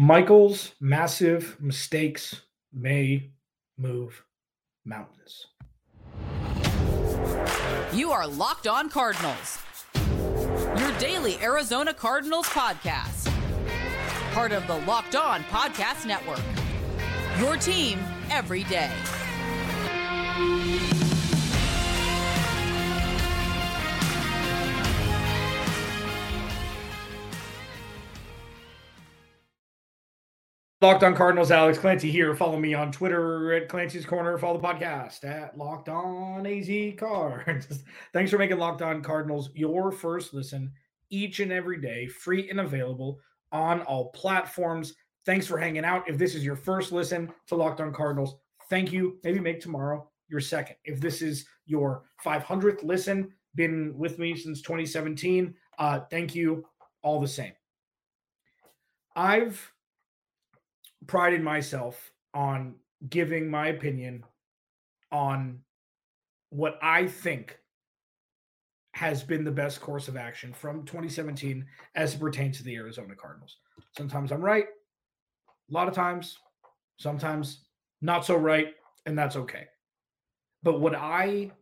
Michael's massive mistakes may move mountains. You are Locked On Cardinals, your daily Arizona Cardinals podcast. Part of the Locked On Podcast Network. Your team every day. Locked on Cardinals, Alex Clancy here. Follow me on Twitter at Clancy's Corner. Follow the podcast at Locked On AZ Cards. Thanks for making Locked On Cardinals your first listen each and every day, free and available on all platforms. Thanks for hanging out. If this is your first listen to Locked On Cardinals, thank you. Maybe make tomorrow your second. If this is your 500th listen, been with me since 2017, uh, thank you all the same. I've prided myself on giving my opinion on what I think has been the best course of action from 2017 as it pertains to the Arizona Cardinals. Sometimes I'm right, a lot of times, sometimes not so right, and that's okay. But what I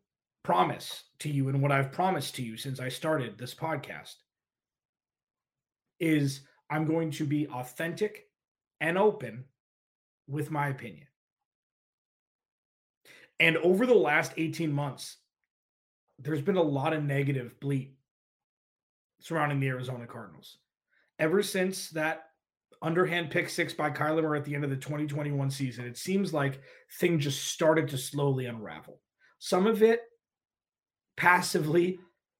promise to you and what I've promised to you since I started this podcast is I'm going to be authentic and open with my opinion. And over the last 18 months, there's been a lot of negative bleat surrounding the Arizona Cardinals. Ever since that underhand pick six by Kyler Murray at the end of the 2021 season, it seems like things just started to slowly unravel. Some of it passively,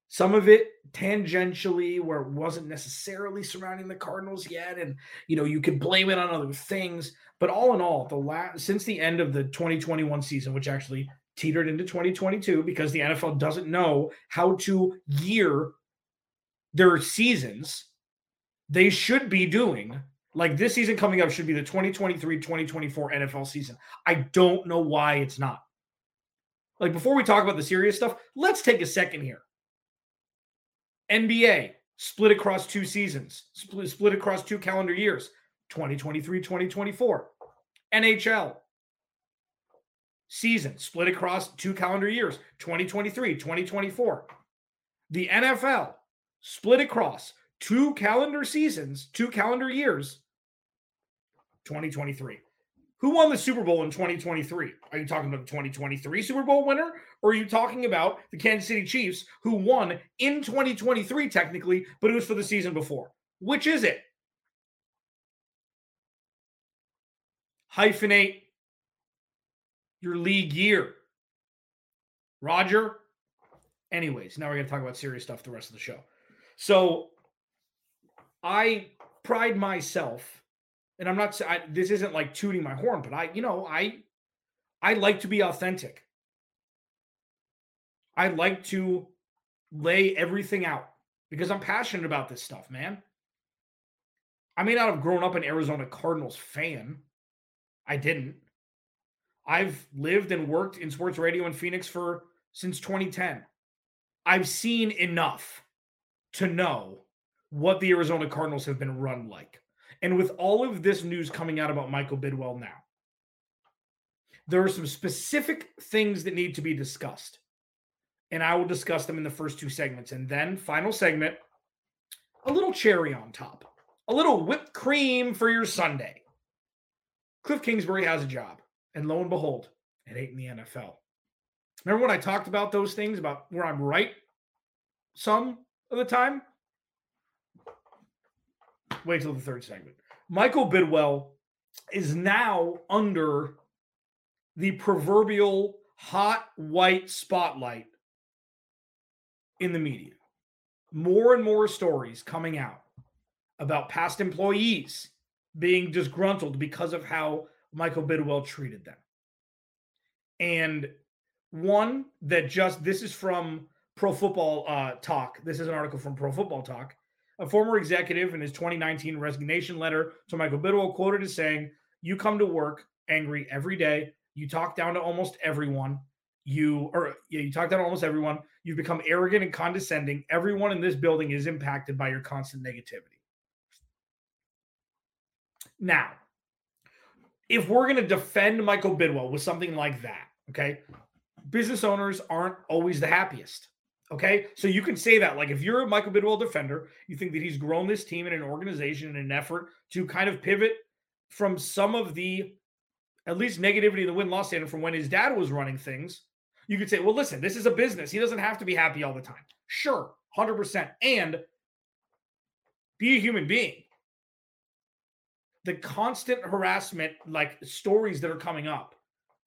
some of it tangentially where it wasn't necessarily surrounding the Cardinals yet and you know you can blame it on other things. But all in all the last since the end of the 2021 season which actually teetered into 2022 because the NFL doesn't know how to gear their seasons they should be doing like this season coming up should be the 2023-2024 NFL season. I don't know why it's not. Like before we talk about the serious stuff let's take a second here NBA split across two seasons, split, split across two calendar years, 2023, 2024. NHL season split across two calendar years, 2023, 2024. The NFL split across two calendar seasons, two calendar years, 2023. Who won the Super Bowl in 2023? Are you talking about the 2023 Super Bowl winner? Or are you talking about the Kansas City Chiefs who won in 2023, technically, but it was for the season before? Which is it? Hyphenate your league year. Roger. Anyways, now we're going to talk about serious stuff the rest of the show. So I pride myself and I'm not I, this isn't like tooting my horn, but I, you know, I I like to be authentic. I like to lay everything out because I'm passionate about this stuff, man. I may not have grown up an Arizona Cardinals fan. I didn't. I've lived and worked in sports radio in Phoenix for since 2010. I've seen enough to know what the Arizona Cardinals have been run like. And with all of this news coming out about Michael Bidwill now, there are some specific things that need to be discussed. And I will discuss them in the first two segments. And then, final segment, a little cherry on top, a little whipped cream for your Sunday. Kliff Kingsbury has a job. And lo and behold, it ain't in the NFL. Remember when I talked about those things about where I'm right some of the time? Wait till the third segment. Michael Bidwill is now under the proverbial hot white spotlight in the media. More and more stories coming out about past employees being disgruntled because of how Michael Bidwill treated them. And one that just this is from Pro Football uh, Talk. This is an article from Pro Football Talk a former executive in his 2019 resignation letter to Michael Bidwill quoted as saying, You come to work angry every day. You talk down to almost everyone. You or yeah, you talk down to almost everyone. You've become arrogant and condescending. Everyone in this building is impacted by your constant negativity. Now, if we're going to defend Michael Bidwill with something like that, okay, business owners aren't always the happiest. Okay. So you can say that. Like, if you're a Michael Bidwill defender, you think that he's grown this team in an organization in an effort to kind of pivot from some of the at least negativity in the win loss standard from when his dad was running things. You could say, well, listen, this is a business. He doesn't have to be happy all the time. Sure, 100%. And be a human being. The constant harassment, like stories that are coming up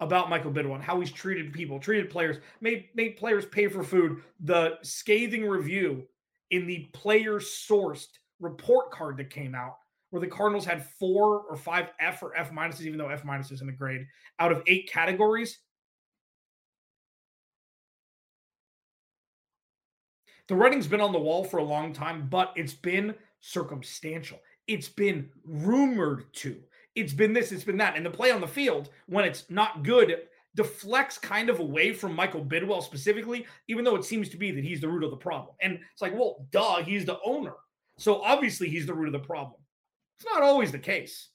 about Michael Bidwill how he's treated people, treated players, made made players pay for food. The scathing review in the player sourced report card that came out, where the Cardinals had four or five F or F minuses, even though F minus isn't a grade, out of eight categories. The writing's been on the wall for a long time, but it's been circumstantial. It's been rumored to. It's been this, it's been that. And the play on the field, when it's not good, deflects kind of away from Michael Bidwill specifically, even though it seems to be that he's the root of the problem. And it's like, well, duh, he's the owner. So obviously he's the root of the problem. It's not always the case.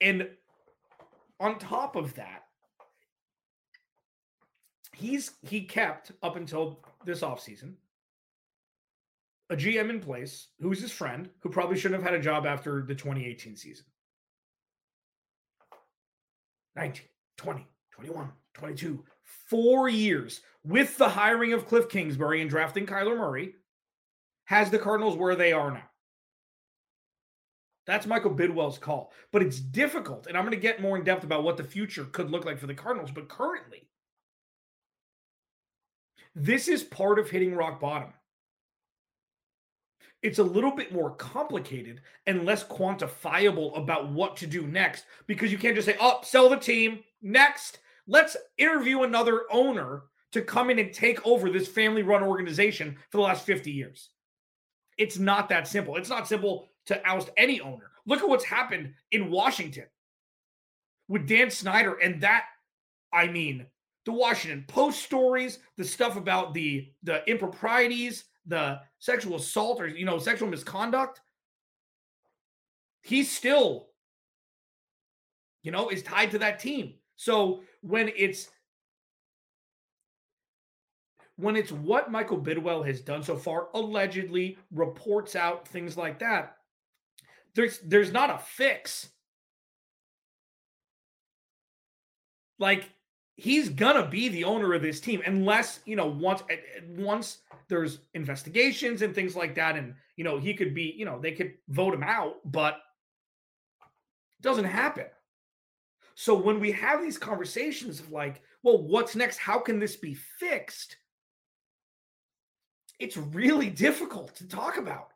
And on top of that, he's he kept up until this offseason a GM in place who's his friend, who probably shouldn't have had a job after the 2018 season. 19, 20, 21, 22, four years with the hiring of Kliff Kingsbury and drafting Kyler Murray has the Cardinals where they are now. That's Michael Bidwill's call. But it's difficult. And I'm going to get more in depth about what the future could look like for the Cardinals. But currently, this is part of hitting rock bottom it's a little bit more complicated and less quantifiable about what to do next because you can't just say, oh, sell the team. Next, let's interview another owner to come in and take over this family run organization for the last 50 years. It's not that simple. It's not simple to oust any owner. Look at what's happened in Washington with Dan Snyder and that, I mean, the Washington Post stories, the stuff about the the improprieties the sexual assault or you know sexual misconduct he's still you know is tied to that team. So when it's when it's what michael bidwill has done so far allegedly reports out things like that there's there's not a fix. Like he's gonna be the owner of this team unless you know once eh, eh, once there's investigations and things like that and you know he could be you know they could vote him out but it doesn't happen. So when we have these conversations of like well what's next? How can this be fixed? It's really difficult to talk about.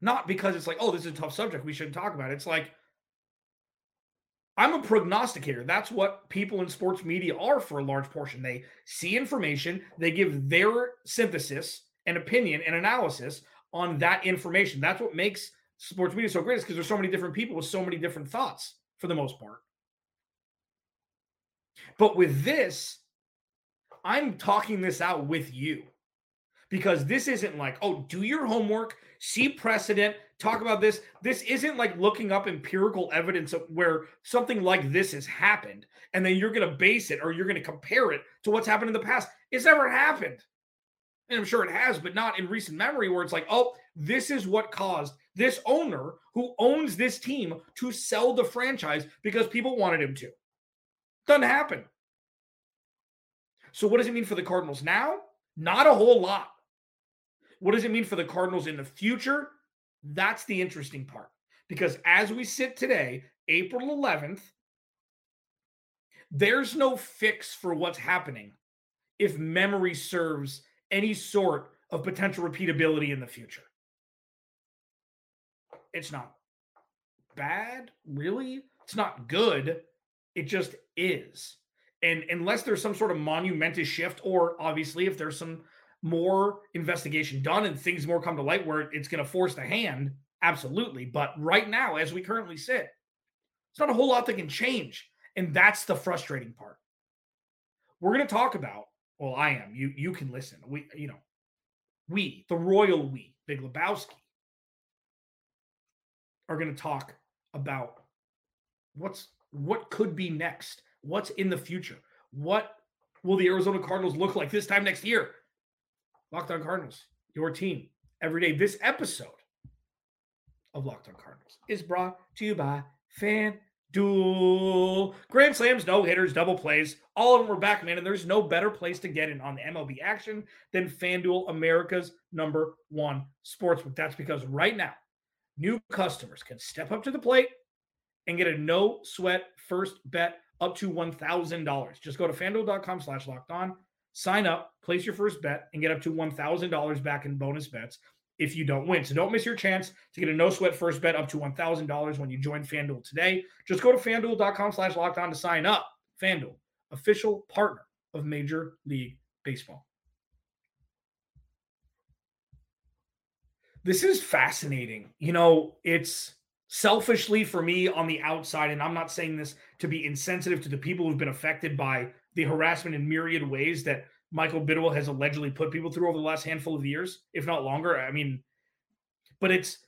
Not because it's like oh this is a tough subject we shouldn't talk about it. it's like I'm a prognosticator. That's what people in sports media are for a large portion. They see information, they give their synthesis and opinion and analysis on that information. That's what makes sports media so great, is because there's so many different people with so many different thoughts for the most part. But with this, I'm talking this out with you because this isn't like, oh, do your homework, see precedent, talk about this. This isn't like looking up empirical evidence of where something like this has happened and then you're going to base it or you're going to compare it to what's happened in the past. It's never happened. And I'm sure it has, but not in recent memory where it's like, oh, this is what caused this owner who owns this team to sell the franchise because people wanted him to. Doesn't happen. So, what does it mean for the Cardinals now? Not a whole lot. What does it mean for the Cardinals in the future? That's the interesting part. Because as we sit today, April 11th, there's no fix for what's happening if memory serves any sort of potential repeatability in the future. It's not bad, really. It's not good. It just is. And unless there's some sort of monumentous shift, or obviously if there's some more investigation done and things more come to light where it's going to force the hand, absolutely. But right now, as we currently sit, it's not a whole lot that can change. And that's the frustrating part. We're going to talk about, well, I am. You you can listen. We, you know, we, the royal we, Big Lebowski. are going to talk about what's what could be next, what's in the future, what will the Arizona Cardinals look like this time next year? Locked on Cardinals, your team every day. This episode of Locked on Cardinals is brought to you by FanDuel. Grand slams, no hitters, double plays. All of them are back, man. And there's no better place to get in on the MLB action than FanDuel, America's number one sportsbook. That's because right now, new customers can step up to the plate and get a no sweat first bet up to $1,000. Just go to fanduel.com slash locked on, sign up, place your first bet, and get up to $1,000 back in bonus bets if you don't win. So don't miss your chance to get a no sweat first bet up to $1,000 when you join FanDuel today. Just go to fanduel.com slash locked on to sign up. FanDuel, official partner of Major League Baseball. This is fascinating. You know, it's selfishly for me on the outside, and I'm not saying this to be insensitive to the people who've been affected by the harassment in myriad ways that Michael Bidwill has allegedly put people through over the last handful of years, if not longer. I mean, but it's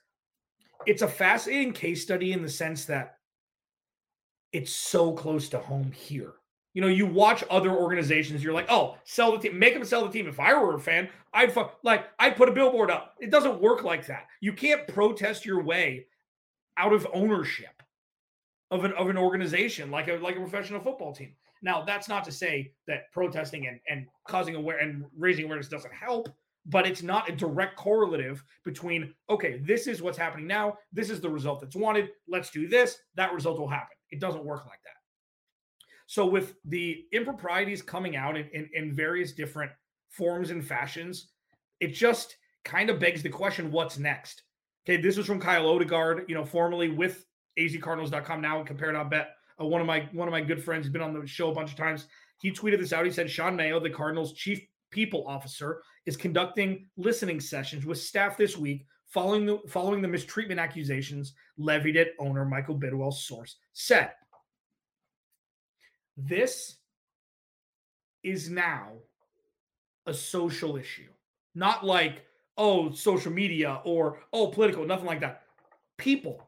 it's a fascinating case study in the sense that it's so close to home here. You know, you watch other organizations, you're like, oh, sell the team, make them sell the team. If I were a fan, I'd like I'd put a billboard up. It doesn't work like that. You can't protest your way out of ownership of an of an organization like a like a professional football team. Now, that's not to say that protesting and, and causing aware and raising awareness doesn't help, but it's not a direct correlative between, okay, this is what's happening now. This is the result that's wanted. Let's do this. That result will happen. It doesn't work like that. So, with the improprieties coming out in, in, in various different forms and fashions, it just kind of begs the question what's next? Okay, this was from Kyle Odegard, you know, formerly with azcardinals.com, now compare.bet uh, one of my one of my good friends has been on the show a bunch of times. He tweeted this out. He said Sean Mayo, the Cardinals' chief people officer, is conducting listening sessions with staff this week following the following the mistreatment accusations levied at owner Michael Bidwill's source said. This is now a social issue, not like oh social media or oh political, nothing like that. People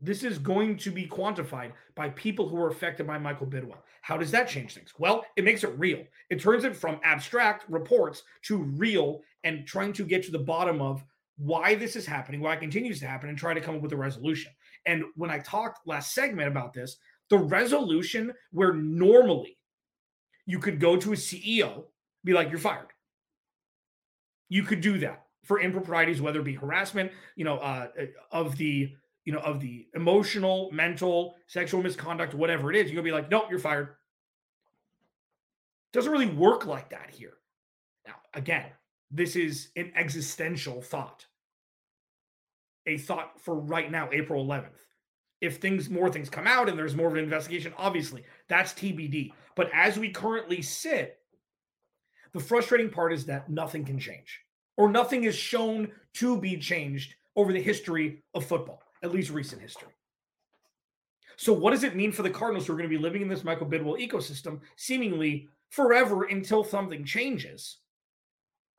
this is going to be quantified by people who are affected by Michael Bidwill. How does that change things? Well, it makes it real. It turns it from abstract reports to real and trying to get to the bottom of why this is happening, why it continues to happen, and try to come up with a resolution. And when I talked last segment about this, the resolution where normally you could go to a CEO, be like, you're fired. You could do that for improprieties, whether it be harassment, you know, uh, of the you know, of the emotional, mental, sexual misconduct, whatever it is, you're gonna be like, nope, you're fired. Doesn't really work like that here. Now, again, this is an existential thought. A thought for right now, April 11th. If things more things come out and there's more of an investigation, obviously that's TBD. But as we currently sit, the frustrating part is that nothing can change or nothing is shown to be changed over the history of football at least recent history. So, what does it mean for the Cardinals who are going to be living in this Michael Bidwill ecosystem seemingly forever until something changes?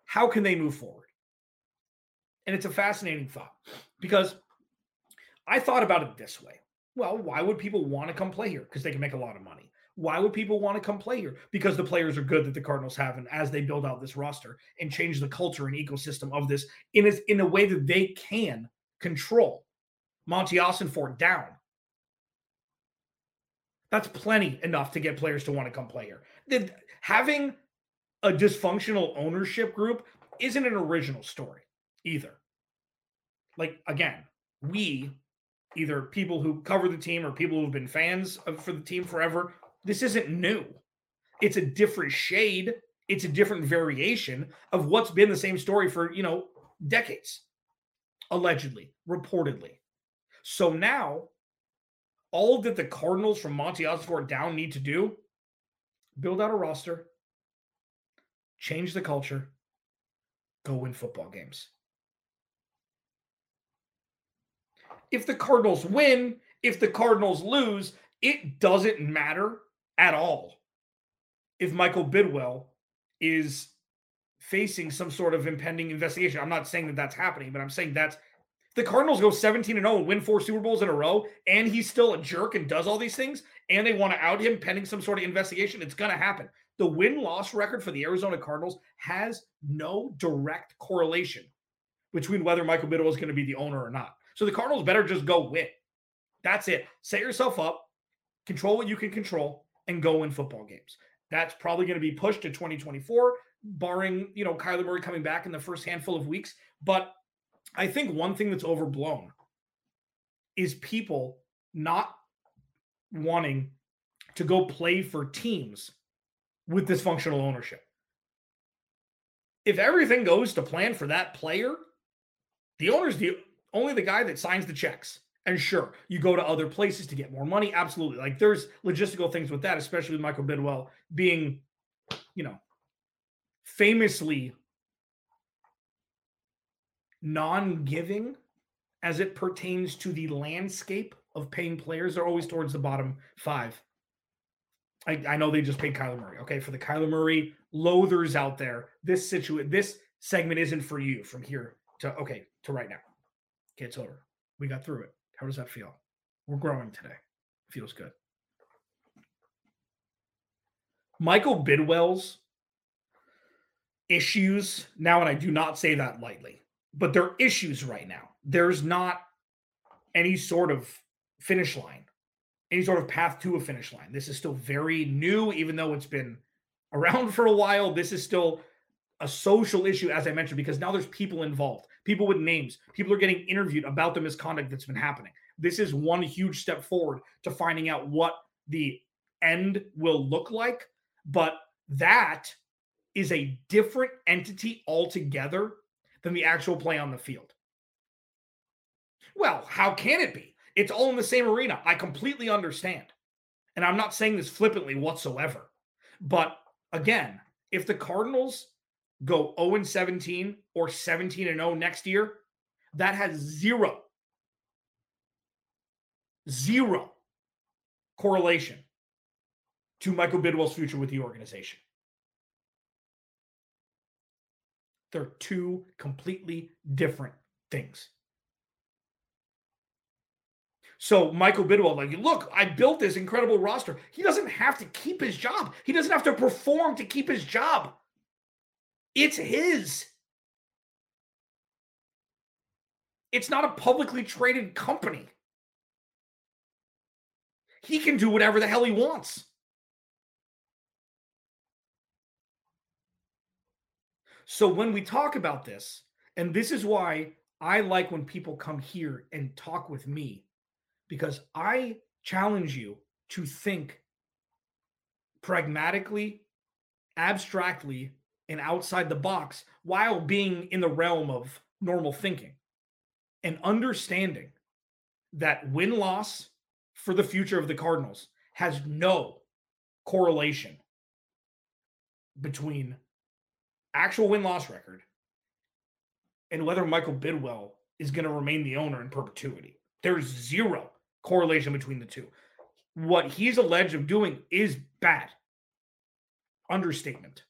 How can they move forward? And it's a fascinating thought because I thought about it this way. Well, why would people want to come play here? Because they can make a lot of money. Why would people want to come play here? Because the players are good that the Cardinals have, and as they build out this roster and change the culture and ecosystem of this in a, in a way that they can control. Monti Ossenfort down. That's plenty enough to get players to want to come play here. Having a dysfunctional ownership group isn't an original story either. Like, again, we, either people who cover the team or people who've been fans of, for the team forever, this isn't new. It's a different shade, it's a different variation of what's been the same story for, you know, decades, allegedly, reportedly. So now, all that the Cardinals from Monti Ossenfort down need to do build out a roster, change the culture, go win football games. If the Cardinals win, if the Cardinals lose, it doesn't matter at all if Michael Bidwill is facing some sort of impending investigation. I'm not saying that that's happening, but I'm saying that's the Cardinals go 17 and 0 and win four Super Bowls in a row, and he's still a jerk and does all these things, and they want to out him pending some sort of investigation, it's going to happen. The win loss record for the Arizona Cardinals has no direct correlation between whether Michael Bidwill is going to be the owner or not. So the Cardinals better just go win. That's it. Set yourself up, control what you can control, and go win football games. That's probably going to be pushed to 2024, barring you know Kyler Murray coming back in the first handful of weeks. But I think one thing that's overblown is people not wanting to go play for teams with dysfunctional ownership. If everything goes to plan for that player, the owner's the only the guy that signs the checks. And sure, you go to other places to get more money. Absolutely. Like there's logistical things with that, especially with Michael Bidwill being, you know, famously non giving as it pertains to the landscape of paying players. They're always towards the bottom five. I, I know they just paid Kyler Murray. Okay. For the Kyler Murray loathers out there, this situation, this segment isn't for you from here to, okay, to right now. Okay. It's over. We got through it. How does that feel? We're growing today. Feels good. Michael Bidwill's issues now, and I do not say that lightly, but there are issues right now. There's not any sort of finish line, any sort of path to a finish line. This is still very new, even though it's been around for a while. This is still a social issue, as I mentioned, because now there's people involved, people with names. People are getting interviewed about the misconduct that's been happening. This is one huge step forward to finding out what the end will look like. But that is a different entity altogether than the actual play on the field. Well, how can it be? It's all in the same arena. I completely understand. And I'm not saying this flippantly whatsoever. But again, if the Cardinals go 0 17 or 17 and 0 next year, that has zero, zero correlation to Michael Bidwill's future with the organization. They're two completely different things. So Michael Bidwill, like, look, I built this incredible roster. He doesn't have to keep his job. He doesn't have to perform to keep his job. It's his. It's not a publicly traded company. He can do whatever the hell he wants. So when we talk about this, and this is why I like when people come here and talk with me, because I challenge you to think pragmatically, abstractly, and outside the box while being in the realm of normal thinking and understanding that win loss for the future of the Cardinals has no correlation between actual win loss record and whether Michael Bidwill is going to remain the owner in perpetuity. There's zero correlation between the two. What he's alleged of doing is bad. Understatement.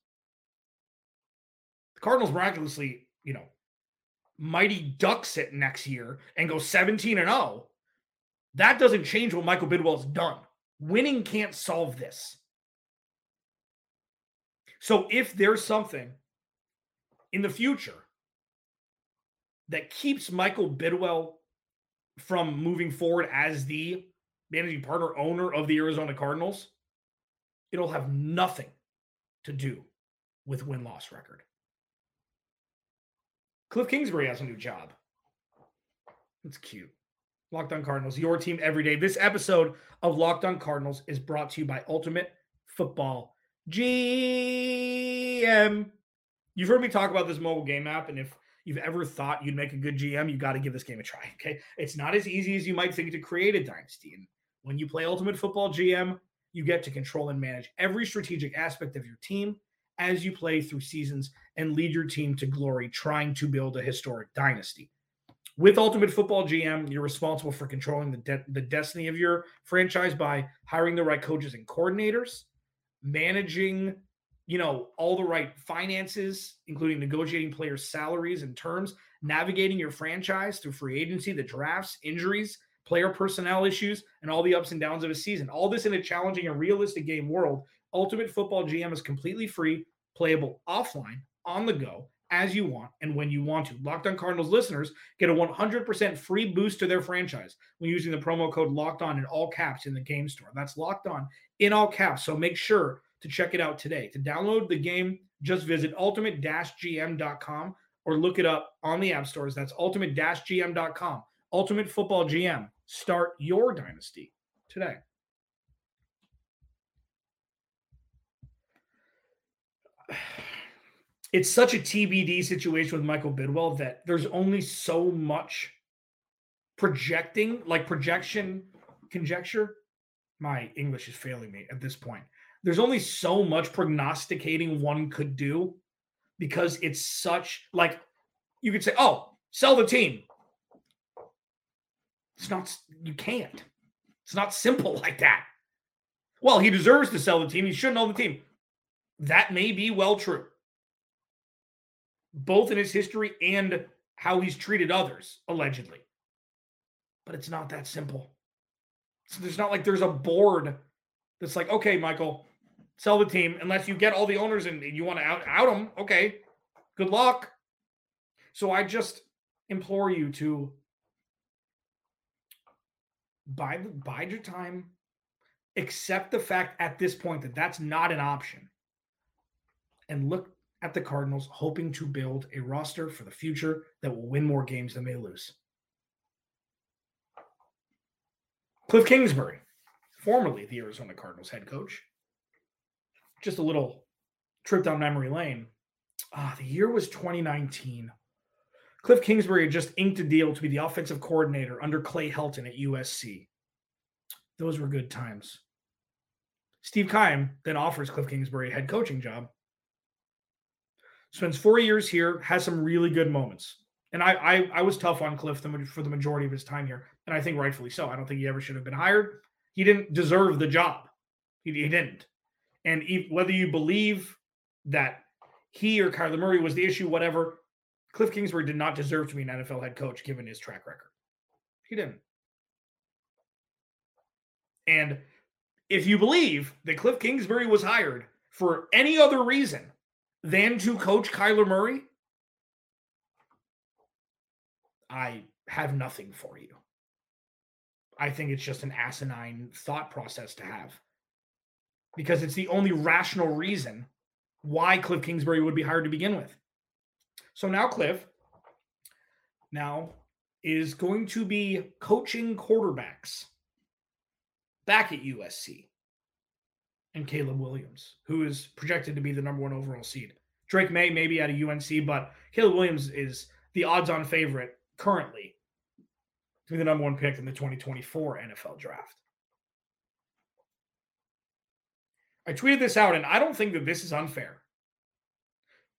The Cardinals miraculously, you know, mighty ducks it next year and go 17 and 0. That doesn't change what Michael Bidwill's done. Winning can't solve this. So if there's something in the future that keeps Michael Bidwill from moving forward as the managing partner owner of the Arizona Cardinals, it'll have nothing to do with win loss record. Kliff Kingsbury has a new job. It's cute. Locked on Cardinals, your team every day. This episode of Locked on Cardinals is brought to you by Ultimate Football GM. You've heard me talk about this mobile game app, and if you've ever thought you'd make a good GM, you got to give this game a try. Okay. It's not as easy as you might think to create a dynasty. And when you play Ultimate Football GM, you get to control and manage every strategic aspect of your team as you play through seasons and lead your team to glory, trying to build a historic dynasty. With Ultimate Football GM, you're responsible for controlling the, de- the destiny of your franchise by hiring the right coaches and coordinators, managing you know, all the right finances, including negotiating players' salaries and terms, navigating your franchise through free agency, the drafts, injuries, player personnel issues, and all the ups and downs of a season. All this in a challenging and realistic game world. Ultimate Football GM is completely free, playable offline, on the go, as you want and when you want to. Locked on Cardinals listeners get a 100% free boost to their franchise when using the promo code locked on in all caps in the game store. That's locked on in all caps. So make sure to check it out today. To download the game, just visit ultimate-gm.com or look it up on the app stores. That's ultimate-gm.com. Ultimate Football GM. Start your dynasty today. It's such a TBD situation with Michael Bidwill that there's only so much projecting, like projection, conjecture. My English is failing me at this point there's only so much prognosticating one could do because it's such like you could say, oh, sell the team. It's not, you can't. It's not simple like that. Well, he deserves to sell the team. He shouldn't own the team. That may be well true, both in his history and how he's treated others, allegedly. But it's not that simple. So there's not like there's a board that's like, okay, Michael, sell the team unless you get all the owners and you want to out, out them. Okay, good luck. So I just implore you to bide, bide your time, accept the fact at this point that that's not an option, and look at the Cardinals hoping to build a roster for the future that will win more games than they lose. Kliff Kingsbury, formerly the Arizona Cardinals head coach, just a little trip down memory lane. Ah, the year was 2019. Kliff Kingsbury had just inked a deal to be the offensive coordinator under Clay Helton at USC. Those were good times. Steve Keim then offers Kliff Kingsbury a head coaching job. Spends four years here, has some really good moments. And I, I, I was tough on Kliff for the majority of his time here, and I think rightfully so. I don't think he ever should have been hired. He didn't deserve the job. He, he didn't. And whether you believe that he or Kyler Murray was the issue, whatever, Kliff Kingsbury did not deserve to be an NFL head coach given his track record. He didn't. And if you believe that Kliff Kingsbury was hired for any other reason than to coach Kyler Murray, I have nothing for you. I think it's just an asinine thought process to have because it's the only rational reason why Kliff Kingsbury would be hired to begin with. So now Kliff now is going to be coaching quarterbacks back at USC and Caleb Williams, who is projected to be the number one overall seed. Drake Maye maybe at a UNC, but Caleb Williams is the odds-on favorite currently to be the number one pick in the 2024 NFL draft. I tweeted this out, and I don't think that this is unfair.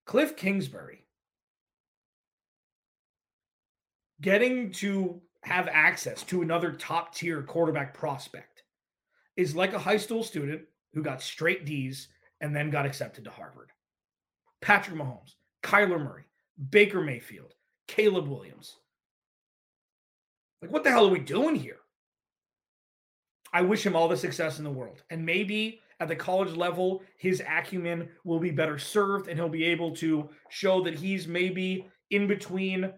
Kliff Kingsbury getting to have access to another top tier quarterback prospect is like a high school student who got straight D's and then got accepted to Harvard. Patrick Mahomes, Kyler Murray, Baker Mayfield, Caleb Williams. Like, what the hell are we doing here? I wish him all the success in the world. And maybe at the college level, his acumen will be better served and he'll be able to show that he's maybe in between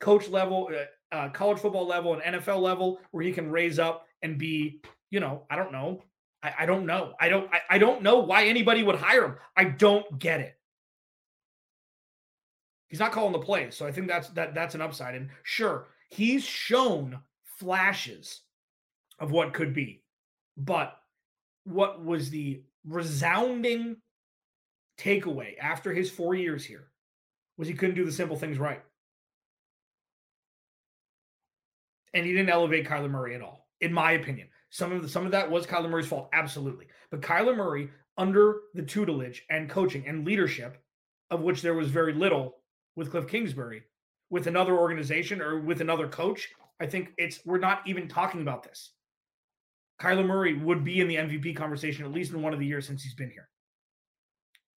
coach level, uh, uh college football level, and NFL level, where he can raise up and be, you know, I don't know. I, I don't know. I don't. I, I don't know why anybody would hire him. I don't get it. He's not calling the plays, so I think that's that that's an upside. And sure, he's shown flashes of what could be, but what was the resounding takeaway after his four years here was he couldn't do the simple things right. And he didn't elevate Kyler Murray at all, in my opinion. Some of the, some of that was Kyler Murray's fault, absolutely. But Kyler Murray, under the tutelage and coaching and leadership, of which there was very little with Kliff Kingsbury, with another organization or with another coach, I think it's we're not even talking about this. Kyler Murray would be in the MVP conversation at least in one of the years since he's been here.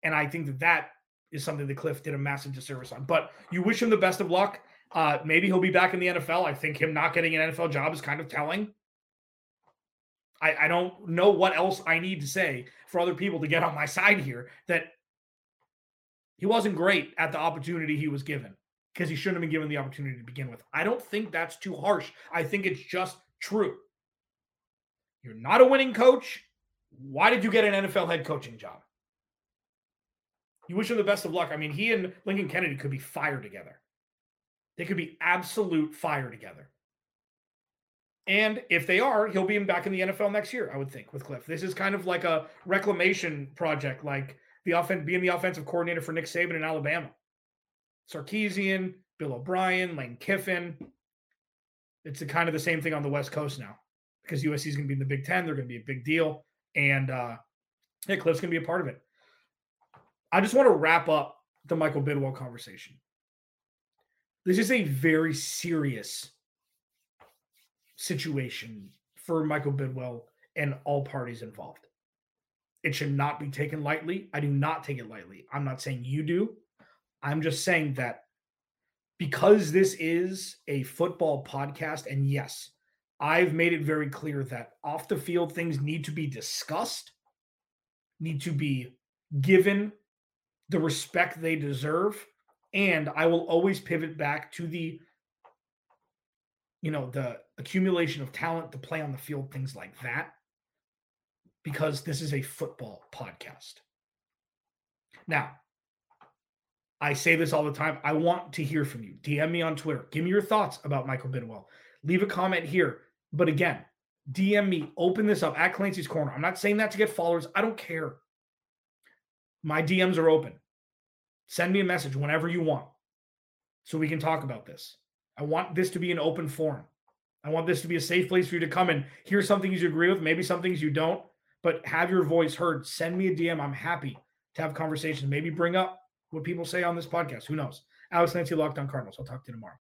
And I think that that is something that Kliff did a massive disservice on. But you wish him the best of luck. Uh, maybe he'll be back in the NFL. I think him not getting an NFL job is kind of telling. I, I don't know what else I need to say for other people to get on my side here that he wasn't great at the opportunity he was given because he shouldn't have been given the opportunity to begin with. I don't think that's too harsh. I think it's just true. You're not a winning coach. Why did you get an NFL head coaching job? You wish him the best of luck. I mean, he and Lincoln Kennedy could be fired together. They could be absolute fire together. And if they are, he'll be back in the NFL next year, I would think, with Kliff. This is kind of like a reclamation project, like the offense being the offensive coordinator for Nick Saban in Alabama. Sarkisian, Bill O'Brien, Lane Kiffin. It's kind of the same thing on the West Coast now because USC is going to be in the Big Ten. They're going to be a big deal. And uh, yeah, Kliff's going to be a part of it. I just want to wrap up the Michael Bidwill conversation. This is a very serious situation for Michael Bidwill and all parties involved. It should not be taken lightly. I do not take it lightly. I'm not saying you do. I'm just saying that because this is a football podcast, and yes, I've made it very clear that off the field things need to be discussed, need to be given the respect they deserve. And I will always pivot back to the, you know, the accumulation of talent to play on the field, things like that, because this is a football podcast. Now, I say this all the time. I want to hear from you. DM me on Twitter. Give me your thoughts about Michael Bidwill. Leave a comment here. But again, DM me. Open this up at Clancy's Corner. I'm not saying that to get followers. I don't care. My DMs are open. Send me a message whenever you want so we can talk about this. I want this to be an open forum. I want this to be a safe place for you to come and hear some things you agree with, maybe some things you don't, but have your voice heard. Send me a DM. I'm happy to have conversations. Maybe bring up what people say on this podcast. Who knows? Alex Clancy, Locked On Cardinals. I'll talk to you tomorrow.